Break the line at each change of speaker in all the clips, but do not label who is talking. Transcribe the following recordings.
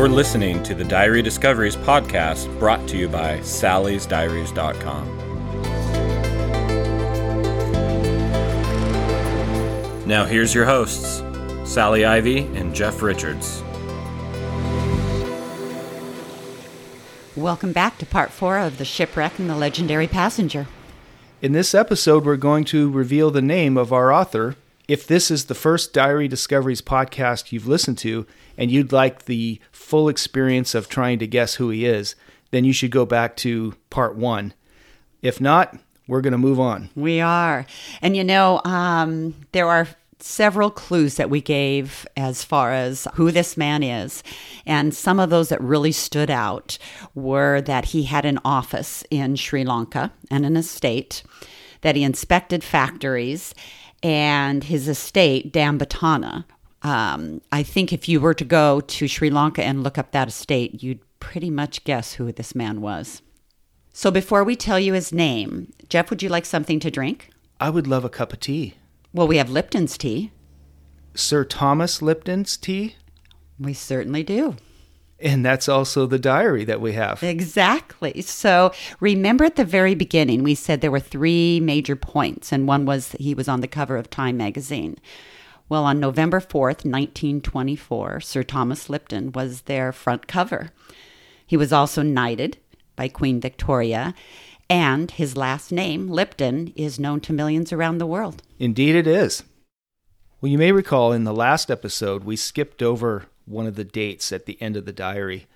You're listening to the Diary Discoveries podcast brought to you by sallysdiaries.com. Now, here's your hosts, Sally Ivy and Jeff Richards.
Welcome back to part four of The Shipwreck and the Legendary Passenger.
In this episode, we're going to reveal the name of our author. If this is the first Diary Discoveries podcast you've listened to and you'd like the full experience of trying to guess who he is, then you should go back to part one. If not, we're going to move on.
We are. And you know, um, there are several clues that we gave as far as who this man is. And some of those that really stood out were that he had an office in Sri Lanka and an estate, that he inspected factories, and his estate, Dambatenne. Um, I think if you were to go to Sri Lanka and look up that estate, you'd pretty much guess who this man was. So before we tell you his name, Jeff, would you like something to drink?
I would love a cup of tea.
Well, we have Lipton's tea.
Sir Thomas Lipton's tea?
We certainly do.
And that's also the diary that we have.
Exactly. So remember at the very beginning, we said there were three major points, and one was he was on the cover of Time magazine. Well, on November 4th, 1924, Sir Thomas Lipton was their front cover. He was also knighted by Queen Victoria, and his last name, Lipton, is known to millions around the world.
Indeed, it is. Well, you may recall in the last episode, we skipped over one of the dates at the end of the diary.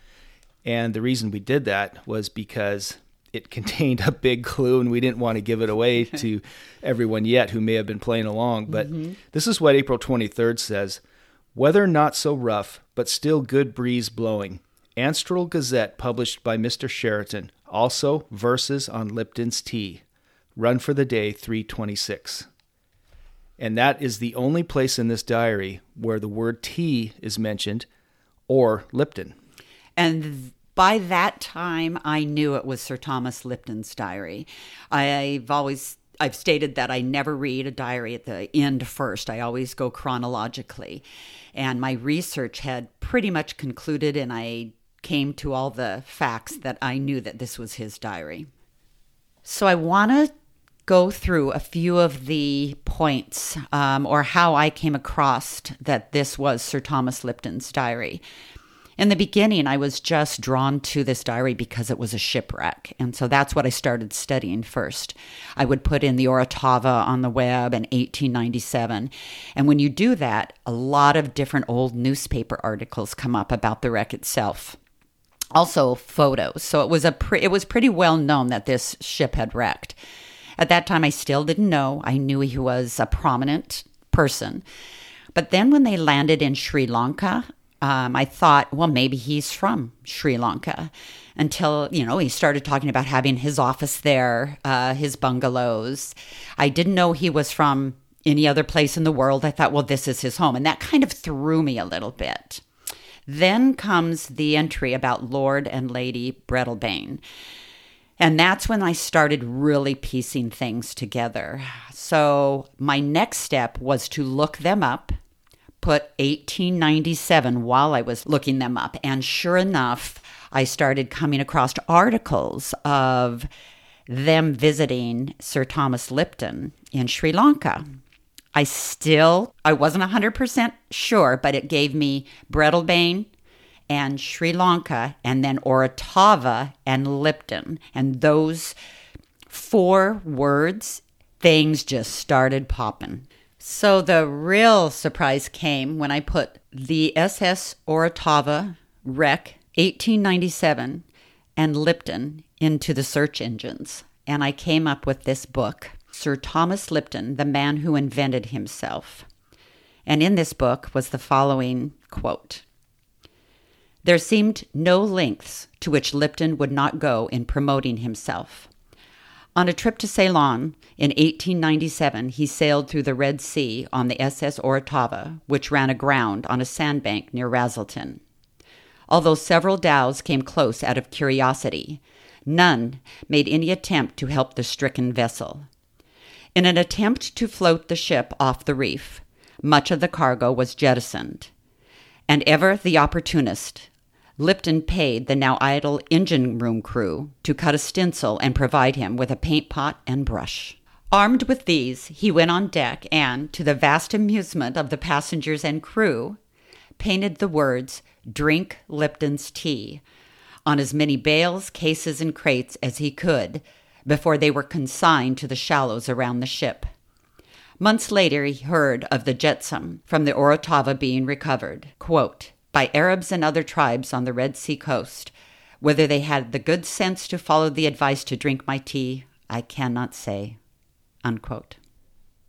And the reason we did that was because it contained a big clue and we didn't want to give it away to everyone yet who may have been playing along. But mm-hmm. this is what April 23rd says Weather not so rough, but still good breeze blowing. Anstral Gazette published by Mr. Sheraton. Also, verses on Lipton's tea. Run for the day 326. And that is the only place in this diary where the word tea is mentioned or Lipton.
And by that time, I knew it was Sir Thomas Lipton's diary. I've always I've stated that I never read a diary at the end first. I always go chronologically. And my research had pretty much concluded, and I came to all the facts that I knew that this was his diary. So I want to go through a few of the points um, or how I came across that this was Sir Thomas Lipton's diary. In the beginning, I was just drawn to this diary because it was a shipwreck. And so that's what I started studying first. I would put in the Orotava on the web in 1897. And when you do that, a lot of different old newspaper articles come up about the wreck itself. Also, photos. So it was a pre- it was pretty well known that this ship had wrecked. At that time, I still didn't know. I knew he was a prominent person. But then when they landed in Sri Lanka, um, I thought, well, maybe he's from Sri Lanka. Until, you know, he started talking about having his office there, uh, his bungalows. I didn't know he was from any other place in the world. I thought, well, this is his home. And that kind of threw me a little bit. Then comes the entry about Lord and Lady Breadalbane. And that's when I started really piecing things together. So my next step was to look them up, put 1897 while I was looking them up. And sure enough, I started coming across articles of them visiting Sir Thomas Lipton in Sri Lanka. I still, I wasn't 100% sure, but it gave me Breadalbane, and Sri Lanka, and then Orotava and Lipton. And those four words, things just started popping. So the real surprise came when I put the SS Orotava wreck 1897 and Lipton into the search engines. And I came up with this book, Sir Thomas Lipton, the man who invented himself. And in this book was the following quote there seemed no lengths to which Lipton would not go in promoting himself. On a trip to Ceylon in 1897, he sailed through the Red Sea on the SS Orotava, which ran aground on a sandbank near Raselton. Although several dhows came close out of curiosity, none made any attempt to help the stricken vessel. In an attempt to float the ship off the reef, much of the cargo was jettisoned. And ever the opportunist, Lipton paid the now idle engine room crew to cut a stencil and provide him with a paint pot and brush. Armed with these, he went on deck and, to the vast amusement of the passengers and crew, painted the words, Drink Lipton's Tea, on as many bales, cases, and crates as he could before they were consigned to the shallows around the ship. Months later, he heard of the jetsam from the Orotava being recovered, quote, by Arabs and other tribes on the Red Sea coast. Whether they had the good sense to follow the advice to drink my tea, I cannot say. Unquote.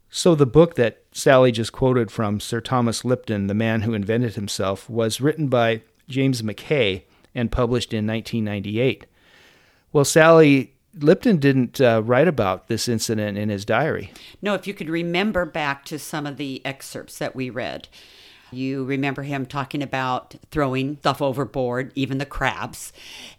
So, the book that Sally just quoted from, Sir Thomas Lipton, The Man Who Invented Himself, was written by James Mackay and published in 1998. Well, Sally, Lipton didn't uh, write about this incident in his diary.
No, if you could remember back to some of the excerpts that we read, you remember him talking about throwing stuff overboard, even the crabs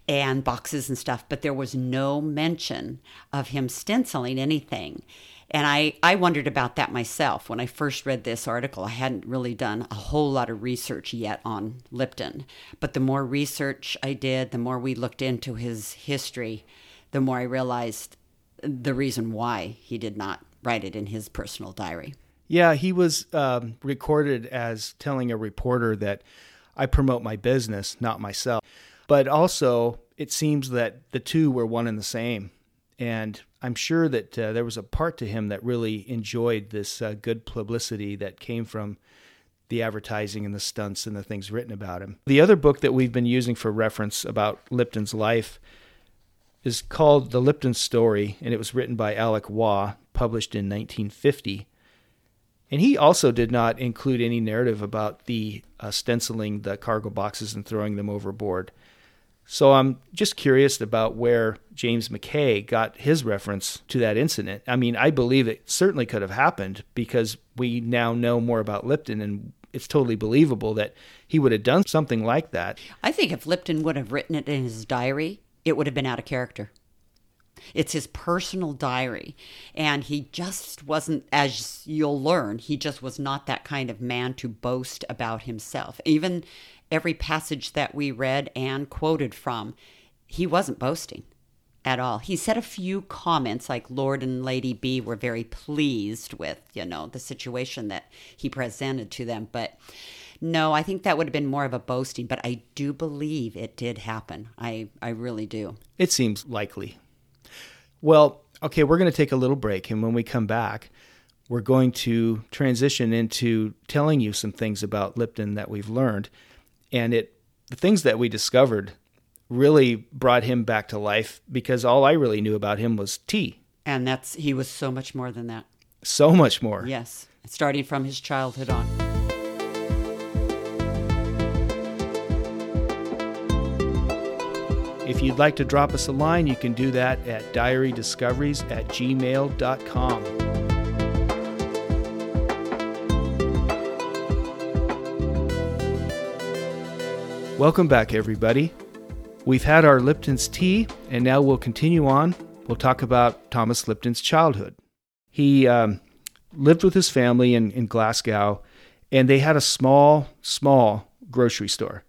and boxes and stuff, but there was no mention of him stenciling anything. And I, I wondered about that myself when I first read this article. I hadn't really done a whole lot of research yet on Lipton. But the more research I did, the more we looked into his history, the more I realized the reason why he did not write it in his personal diary.
Yeah, he was um, recorded as telling a reporter that I promote my business, not myself. But also, it seems that the two were one and the same. And I'm sure that uh, there was a part to him that really enjoyed this uh, good publicity that came from the advertising and the stunts and the things written about him. The other book that we've been using for reference about Lipton's life is called The Lipton Story, and it was written by Alec Waugh, published in 1950. And he also did not include any narrative about the uh, stenciling the cargo boxes and throwing them overboard. So I'm just curious about where James Mackay got his reference to that incident. I mean, I believe it certainly could have happened because we now know more about Lipton and it's totally believable that he would have done something like that.
I think if Lipton would have written it in his diary, it would have been out of character. It's his personal diary. And he just wasn't, as you'll learn, he just was not that kind of man to boast about himself. Even every passage that we read and quoted from, he wasn't boasting at all. He said a few comments like Lord and Lady B were very pleased with, you know, the situation that he presented to them, but no, I think that would have been more of a boasting, but I do believe it did happen. I I really do.
It seems likely. Well, okay, we're going to take a little break and when we come back, we're going to transition into telling you some things about Lipton that we've learned and it the things that we discovered really brought him back to life because all I really knew about him was tea.
And that's he was so much more than that.
So much more.
Yes, starting from his childhood on.
If you'd like to drop us a line, you can do that at diarydiscoveries at gmail.com. Welcome back, everybody. We've had our Lipton's tea, and now we'll continue on. We'll talk about Thomas Lipton's childhood. He um, lived with his family in, in Glasgow, and they had a small, small grocery store.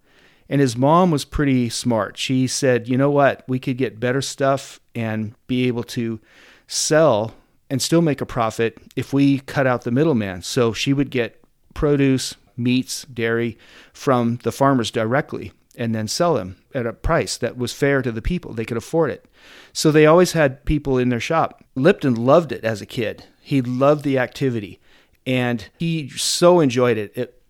And his mom was pretty smart. She said, you know what? We could get better stuff and be able to sell and still make a profit if we cut out the middleman. So she would get produce, meats, dairy from the farmers directly and then sell them at a price that was fair to the people. They could afford it. So they always had people in their shop. Lipton loved it as a kid. He loved the activity and he so enjoyed it. It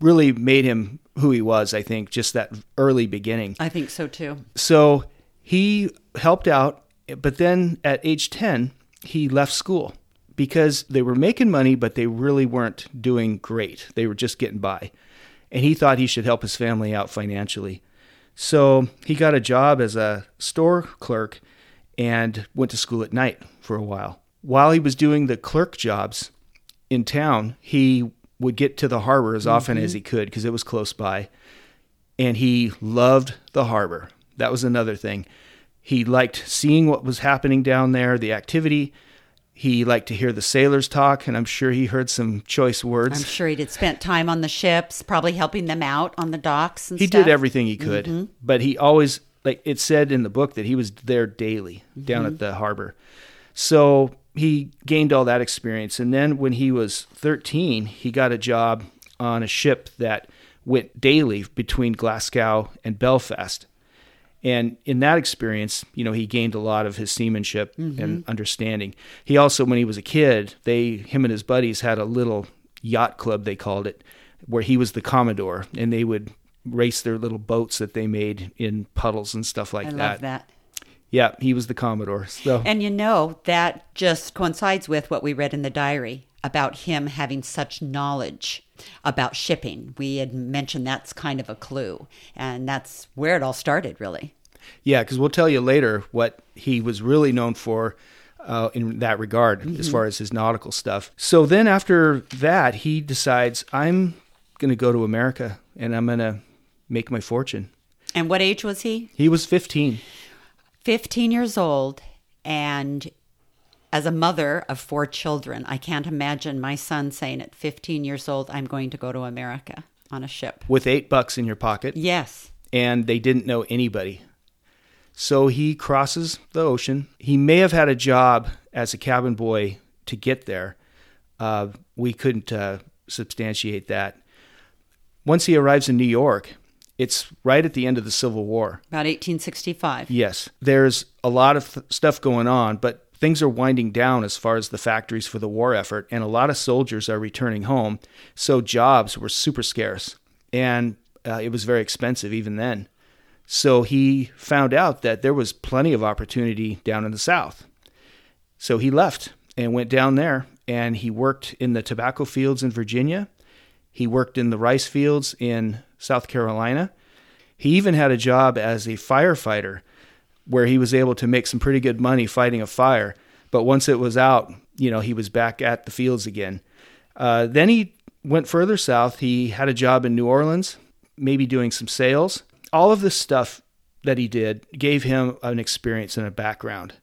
really made him who he was, I think, just that early beginning.
I think so too.
So he helped out, but then at age 10, he left school because they were making money, but they really weren't doing great. They were just getting by. And he thought he should help his family out financially. So he got a job as a store clerk and went to school at night for a while. While he was doing the clerk jobs in town, he would get to the harbor as often mm-hmm. as he could because it was close by. And he loved the harbor. That was another thing. He liked seeing what was happening down there, the activity, He liked to hear the sailors talk, and I'm sure he heard some choice words.
I'm sure he'd spent time on the ships, probably helping them out on the docks and
he
stuff.
did everything he could, but he always like it said in the book that he was there daily down at the harbor. So he gained all that experience, and then when he was 13, he got a job on a ship that went daily between Glasgow and Belfast. And in that experience, you know, he gained a lot of his seamanship mm-hmm. and understanding. He also, when he was a kid, they, him and his buddies had a little yacht club, they called it, where he was the commodore, and they would race their little boats that they made in puddles and stuff like
I
that.
love that.
Yeah, he was the commodore. So
And you know, that just coincides with what we read in the diary about him having such knowledge about shipping. We had mentioned that's kind of a clue, and that's where it all started, really.
Yeah, because we'll tell you later what he was really known for uh, in that regard, as far as his nautical stuff. So then after that, he decides, I'm going to go to America and I'm going to make my fortune.
And what age was he?
He was 15.
15 years old. And as a mother of four children, I can't imagine my son saying at 15 years old, I'm going to go to America on a ship.
with eight bucks in your pocket,
Yes.
and they didn't know anybody. So he crosses the ocean. He may have had a job as a cabin boy to get there. Uh, we couldn't uh, substantiate that. Once he arrives in New York, it's right at the end of the Civil War.
About 1865.
Yes, there's a lot of th- stuff going on, but things are winding down as far as the factories for the war effort, and a lot of soldiers are returning home. So jobs were super scarce, and uh, it was very expensive even then. So he found out that there was plenty of opportunity down in the South. So he left and went down there, and he worked in the tobacco fields in Virginia. He worked in the rice fields in South Carolina. He even had a job as a firefighter where he was able to make some pretty good money fighting a fire. But once it was out, you know, he was back at the fields again. Uh, then he went further south. He had a job in New Orleans, maybe doing some sales. All of this stuff that he did gave him an experience and a background.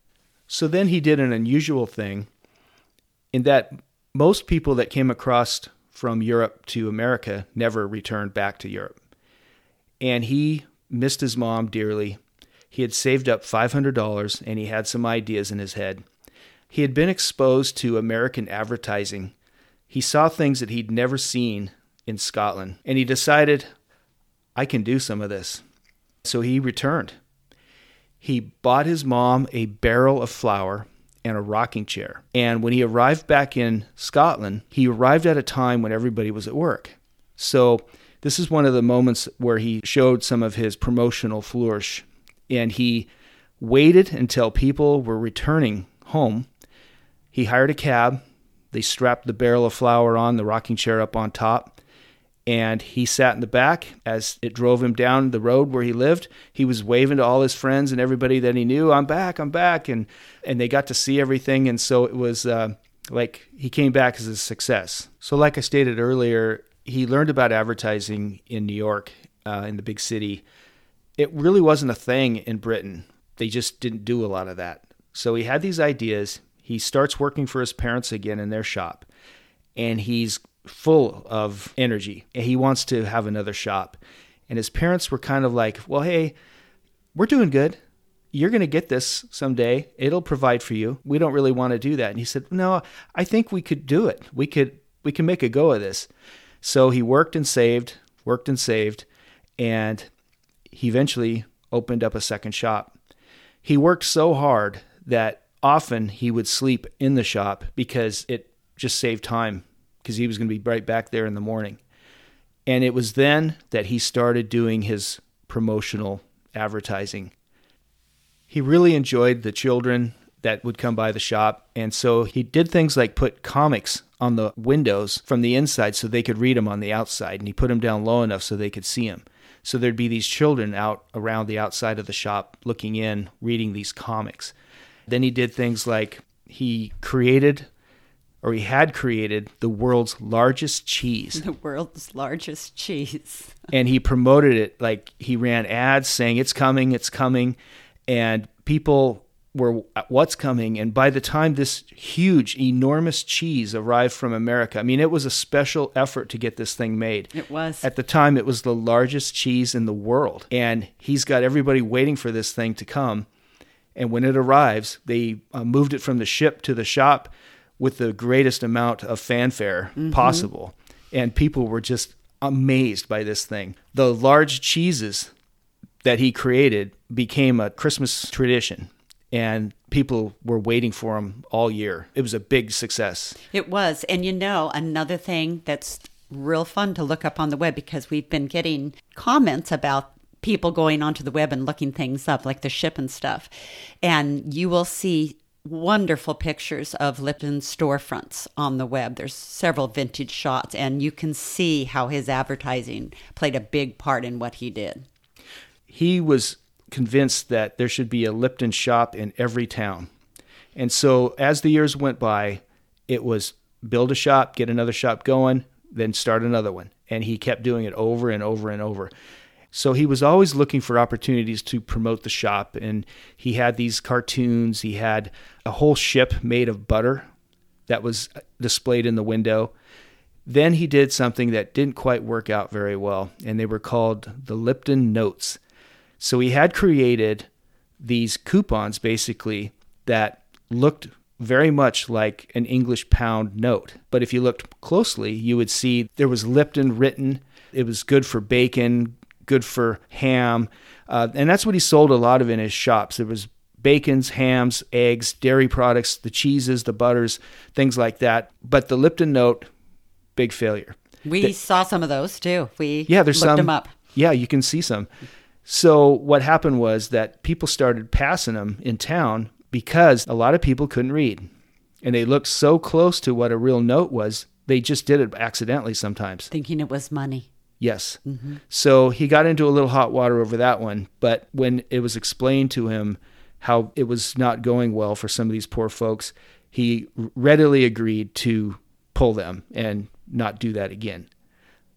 So then he did an unusual thing in that most people that came across from Europe to America never returned back to Europe. And he missed his mom dearly. He had saved up $500 and he had some ideas in his head. He had been exposed to American advertising. He saw things that he'd never seen in Scotland and he decided, I can do some of this. So he returned. He bought his mom a barrel of flour and a rocking chair. And when he arrived back in Scotland, he arrived at a time when everybody was at work. So this is one of the moments where he showed some of his promotional flourish. And he waited until people were returning home. He hired a cab. They strapped the barrel of flour on, the rocking chair up on top and he sat in the back as it drove him down the road where he lived. He was waving to all his friends and everybody that he knew i'm back i'm back. And and they got to see everything. And so it was uh, like he came back as a success. So like i stated earlier he learned about advertising in new york uh, in the big city. It really wasn't a thing in britain. They just didn't do a lot of that. So he had these ideas. He starts working for his parents again in their shop. And he's full of energy. He wants to have another shop. And his parents were kind of like, well, hey, we're doing good. You're going to get this someday. It'll provide for you. We don't really want to do that. And he said, no, I think we could do it. We could, we can make a go of this. So he worked and saved, worked and saved, and he eventually opened up a second shop. He worked so hard that often he would sleep in the shop because it just saved time because he was going to be right back there in the morning. And it was then that he started doing his promotional advertising. He really enjoyed the children that would come by the shop. And so he did things like put comics on the windows from the inside so they could read them on the outside. And he put them down low enough so they could see them. So there'd be these children out around the outside of the shop looking in, reading these comics. Then he did things like he created or he had created the world's largest cheese.
The world's largest cheese.
and he promoted it like he ran ads saying it's coming, it's coming, and people were what's coming. And by the time this huge, enormous cheese arrived from America, I mean, it was a special effort to get this thing made.
It was.
At the time, it was the largest cheese in the world. And he's got everybody waiting for this thing to come. And when it arrives, they uh, moved it from the ship to the shop with the greatest amount of fanfare mm-hmm. possible. And people were just amazed by this thing. The large cheeses that he created became a Christmas tradition and people were waiting for him all year. It was a big success.
It was. And you know, another thing that's real fun to look up on the web because we've been getting comments about people going onto the web and looking things up, like the ship and stuff. And you will see wonderful pictures of Lipton storefronts on the web. There's several vintage shots, and you can see how his advertising played a big part in what he did.
He was convinced that there should be a Lipton shop in every town. And so as the years went by, it was build a shop, get another shop going, then start another one. And he kept doing it over and over and over. So he was always looking for opportunities to promote the shop. And he had these cartoons. He had a whole ship made of butter that was uh, displayed in the window. Then he did something that didn't quite work out very well, and they were called the Lipton Notes. So he had created these coupons basically that looked very much like an English pound note. But if you looked closely, you would see there was Lipton written. It was good for bacon, good for ham. Uh, and that's what he sold a lot of in his shops. It was bacons, hams, eggs, dairy products, the cheeses, the butters, things like that. But the Lipton note, big failure.
We the, saw some of those too. We
yeah, there's
looked
some,
them up.
Yeah, you can see some. So what happened was that people started passing them in town because a lot of people couldn't read. And they looked so close to what a real note was, they just did it accidentally sometimes.
Thinking it was money.
Yes. Mm-hmm. So he got into a little hot water over that one. But when it was explained to him how it was not going well for some of these poor folks, he readily agreed to pull them and not do that again.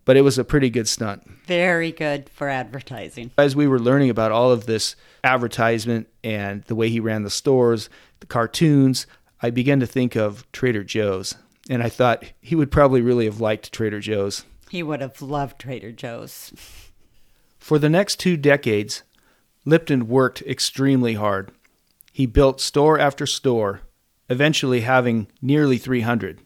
But it was a pretty good stunt.
Very good for advertising.
As we were learning about all of this advertisement and the way he ran the stores, the cartoons, I began to think of Trader Joe's. And I thought he would probably really have liked Trader Joe's.
He would have loved Trader Joe's.
For the next two decades, Lipton worked extremely hard. He built store after store, eventually having nearly 300.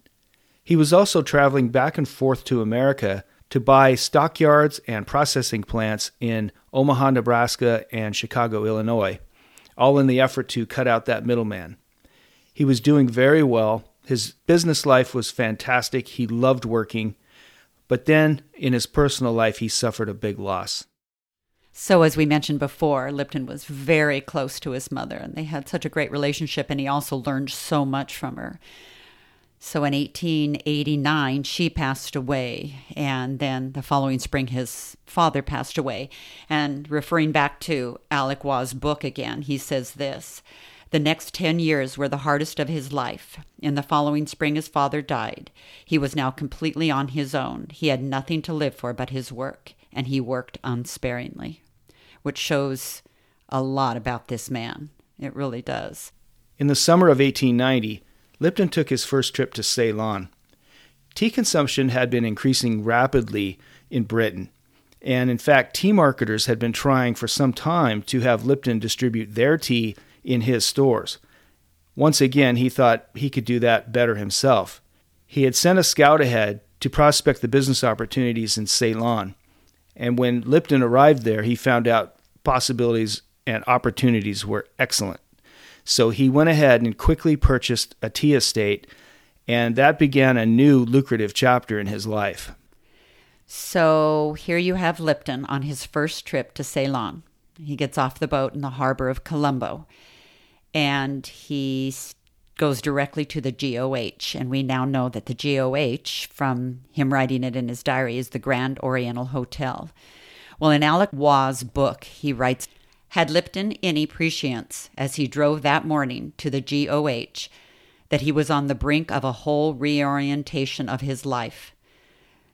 He was also traveling back and forth to America to buy stockyards and processing plants in Omaha, Nebraska, and Chicago, Illinois, all in the effort to cut out that middleman. He was doing very well. His business life was fantastic. He loved working. But then in his personal life, he suffered a big loss.
So, as we mentioned before, Lipton was very close to his mother, and they had such a great relationship, and he also learned so much from her. So, in 1889, she passed away, and then the following spring, his father passed away. And referring back to Alec Waugh's book again, he says this the next 10 years were the hardest of his life. In the following spring, his father died. He was now completely on his own. He had nothing to live for but his work, and he worked unsparingly, which shows a lot about this man. It really does.
In the summer of 1890, Lipton took his first trip to Ceylon. Tea consumption had been increasing rapidly in Britain, and in fact, tea marketers had been trying for some time to have Lipton distribute their tea in his stores. Once again, he thought he could do that better himself. He had sent a scout ahead to prospect the business opportunities in Ceylon. And when Lipton arrived there, he found out possibilities and opportunities were excellent. So he went ahead and quickly purchased a tea estate, and that began a new lucrative chapter in his life.
So here you have Lipton on his first trip to Ceylon. He gets off the boat in the harbor of Colombo and he goes directly to the GOH. And we now know that the GOH, from him writing it in his diary, is the Grand Oriental Hotel. Well, in Alec Waugh's book, he writes Had Lipton any prescience as he drove that morning to the GOH that he was on the brink of a whole reorientation of his life?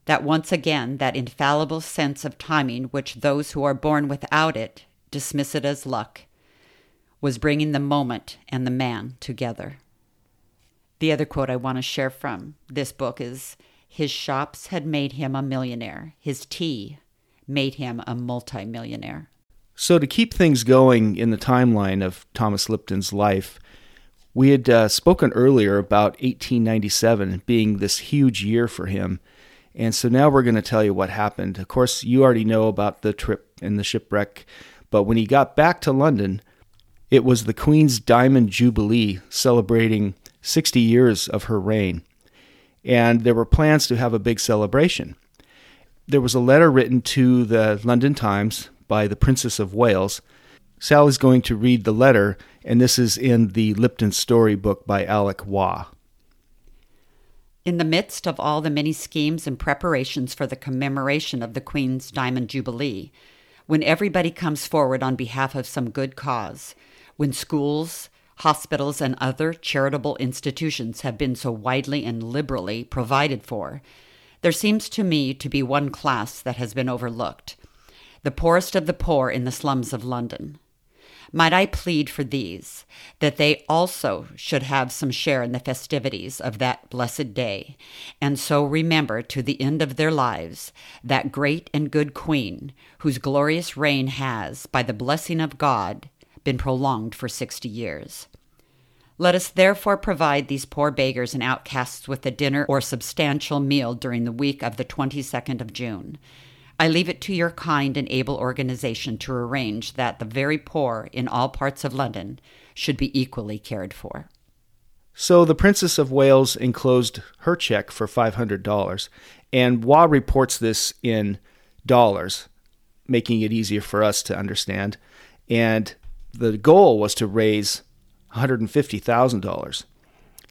That once again, that infallible sense of timing which those who are born without it dismiss it as luck was bringing the moment and the man together. The other quote I want to share from this book is His shops had made him a millionaire, his tea made him a multimillionaire.
So, to keep things going in the timeline of Thomas Lipton's life, we had uh, spoken earlier about 1897 being this huge year for him. And so now we're going to tell you what happened. Of course, you already know about the trip and the shipwreck, but when he got back to London, it was the Queen's Diamond Jubilee celebrating 60 years of her reign. And there were plans to have a big celebration. There was a letter written to the London Times by the Princess of Wales. Sally's going to read the letter, and this is in the Lipton Story book by Alec Waugh.
In the midst of all the many schemes and preparations for the commemoration of the Queen's Diamond Jubilee, when everybody comes forward on behalf of some good cause, when schools, hospitals, and other charitable institutions have been so widely and liberally provided for, there seems to me to be one class that has been overlooked the poorest of the poor in the slums of London. Might I plead for these, that they also should have some share in the festivities of that blessed day, and so remember to the end of their lives that great and good Queen, whose glorious reign has, by the blessing of God, been prolonged for sixty years. Let us therefore provide these poor beggars and outcasts with a dinner or substantial meal during the week of the 22nd of June. I leave it to your kind and able organization to arrange that the very poor in all parts of London should be equally cared for.
So the Princess of Wales enclosed her check for $500, and Waugh reports this in dollars, making it easier for us to understand. And the goal was to raise $150,000.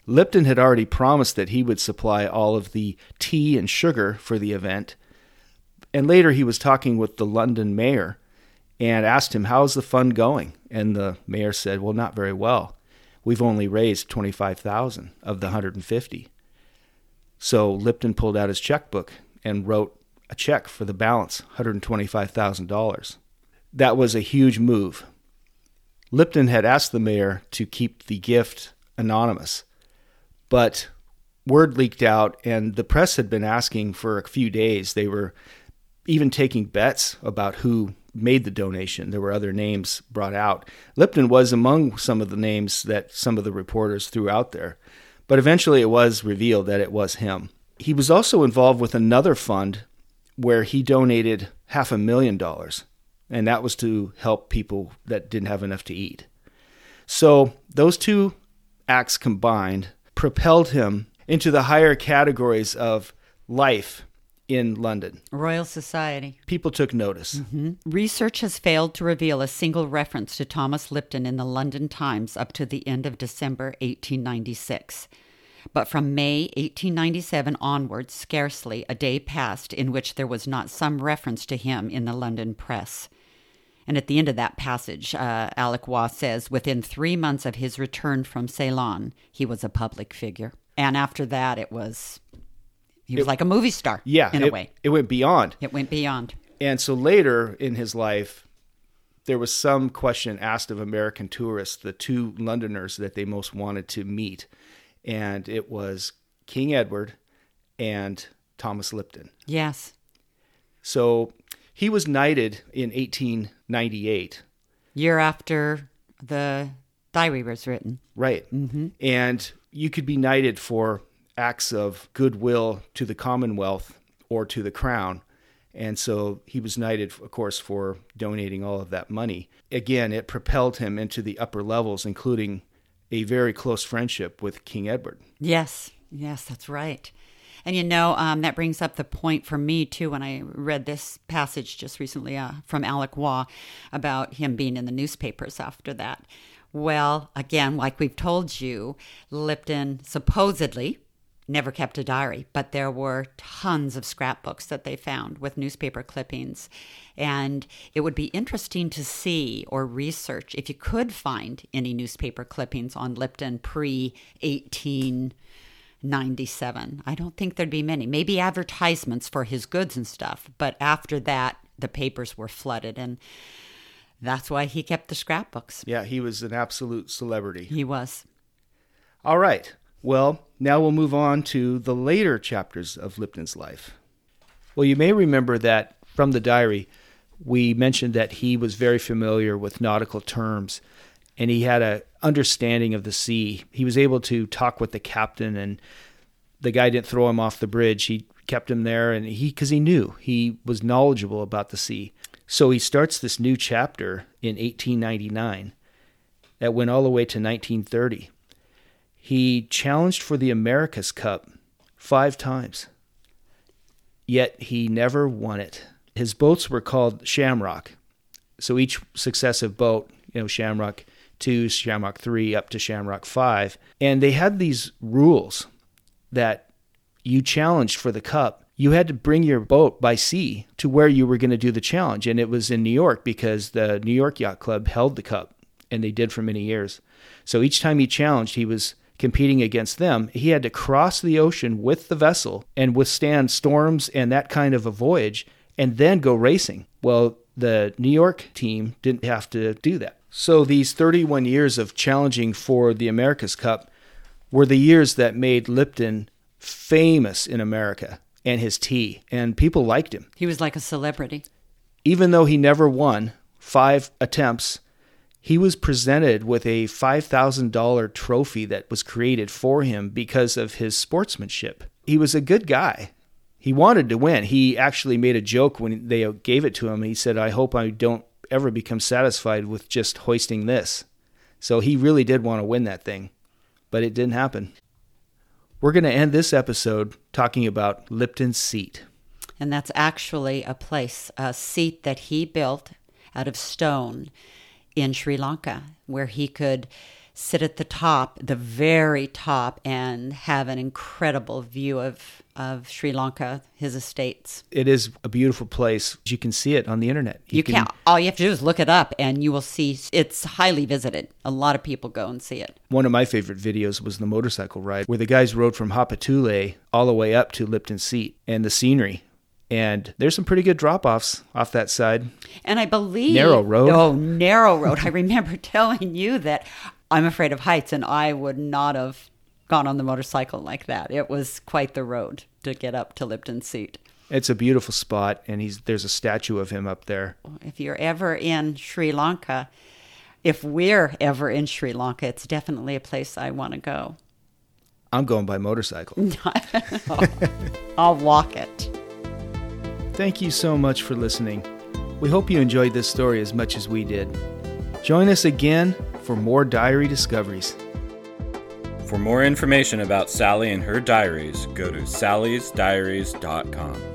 Lipton had already promised that he would supply all of the tea and sugar for the event. And later he was talking with the London mayor and asked him, How's the fund going? And the mayor said, Well, not very well. We've only raised 25,000 of the 150. So Lipton pulled out his checkbook and wrote a check for the balance, $125,000. That was a huge move Lipton had asked the mayor to keep the gift anonymous, but word leaked out, and the press had been asking for a few days. They were even taking bets about who made the donation. There were other names brought out. Lipton was among some of the names that some of the reporters threw out there, but eventually it was revealed that it was him. He was also involved with another fund where he donated half a million dollars and that was to help people that didn't have enough to eat. So those two acts combined propelled him into the higher categories of life in London.
Royal Society.
People took notice.
Mm-hmm. Research has failed to reveal a single reference to Thomas Lipton in the London Times up to the end of December 1896. But from May 1897 onwards, scarcely a day passed in which there was not some reference to him in the London press. And at the end of that passage, uh, Alec Waugh says, within three months of his return from Ceylon, he was a public figure. And after that, it was, he was it, like a movie star.
Yeah.
In
it,
a way.
It went beyond.
It went beyond.
And so later in his life, there was some question asked of American tourists, the two Londoners that they most wanted to meet. And it was King Edward and Thomas Lipton.
Yes.
So he was knighted in 1898.
Year after the diary was written.
Right.
Mm-hmm.
And you could be knighted for acts of goodwill to the Commonwealth or to the Crown. And so he was knighted, of course, for donating all of that money. Again, it propelled him into the upper levels, including a very close friendship with King Edward.
Yes, yes, that's right. And you know, um, that brings up the point for me too when I read this passage just recently uh, from Alec Waugh about him being in the newspapers after that. Well, again, like we've told you, Lipton supposedly never kept a diary, but there were tons of scrapbooks that they found with newspaper clippings. And it would be interesting to see or research if you could find any newspaper clippings on Lipton pre 18 97. I don't think there'd be many. Maybe advertisements for his goods and stuff, but after that, the papers were flooded and That's why he kept the scrapbooks.
Yeah, he was an absolute celebrity.
He was.
All right. Well, now we'll move on to the later chapters of Lipton's life. Well, you may remember that from the diary, we mentioned that he was very familiar with nautical terms and he had a understanding of the sea. He was able to talk with the captain and the guy didn't throw him off the bridge. He kept him there and he cuz he knew he was knowledgeable about the sea. So he starts this new chapter in 1899 that went all the way to 1930. He challenged for the America's Cup 5 times. Yet he never won it. His boats were called Shamrock. So each successive boat, you know, Shamrock 2, Shamrock 3, up to Shamrock 5. And they had these rules that you challenged for the cup. You had to bring your boat by sea to where you were going to do the challenge. And it was in New York because the New York Yacht Club held the cup, and they did for many years. So each time he challenged, he was competing against them. He had to cross the ocean with the vessel and withstand storms and that kind of a voyage and then go racing. Well, the New York team didn't have to do that. So these 31 years of challenging for the America's Cup were the years that made Lipton famous in America and his tea, and people liked him.
He was like a celebrity.
Even though he never won five attempts, he was presented with a $5,000 trophy that was created for him because of his sportsmanship. He was a good guy. He wanted to win. He actually made a joke when they gave it to him. He said, I hope I don't ever become satisfied with just hoisting this. So he really did want to win that thing, but it didn't happen. We're going to end this episode talking about Lipton's seat.
And that's actually a place, a seat that he built out of stone in Sri Lanka, where he could sit at the top, the very top, and have an incredible view of, of Sri Lanka, his estates.
It is a beautiful place. You can see it on the internet.
You, can, not all you have to do is look it up and you will see it's highly visited. A lot of people go and see it.
One of my favorite videos was the motorcycle ride where the guys rode from Haputale all the way up to Lipton Seat and the scenery and there's some pretty good drop offs off that side.
And I believe
narrow road.
Oh, narrow road. I remember telling you that I'm afraid of heights, and I would not have gone on the motorcycle like that. It was quite the road to get up to Lipton Seat.
It's a beautiful spot, and he's there's a statue of him up there.
If you're ever in Sri Lanka, if we're ever in Sri Lanka, it's definitely a place I want to go.
I'm going by motorcycle.
I'll walk it.
Thank you so much for listening. We hope you enjoyed this story as much as we did. Join us again for more diary discoveries.
For more information about Sally and her diaries, go to sallysdiaries.com.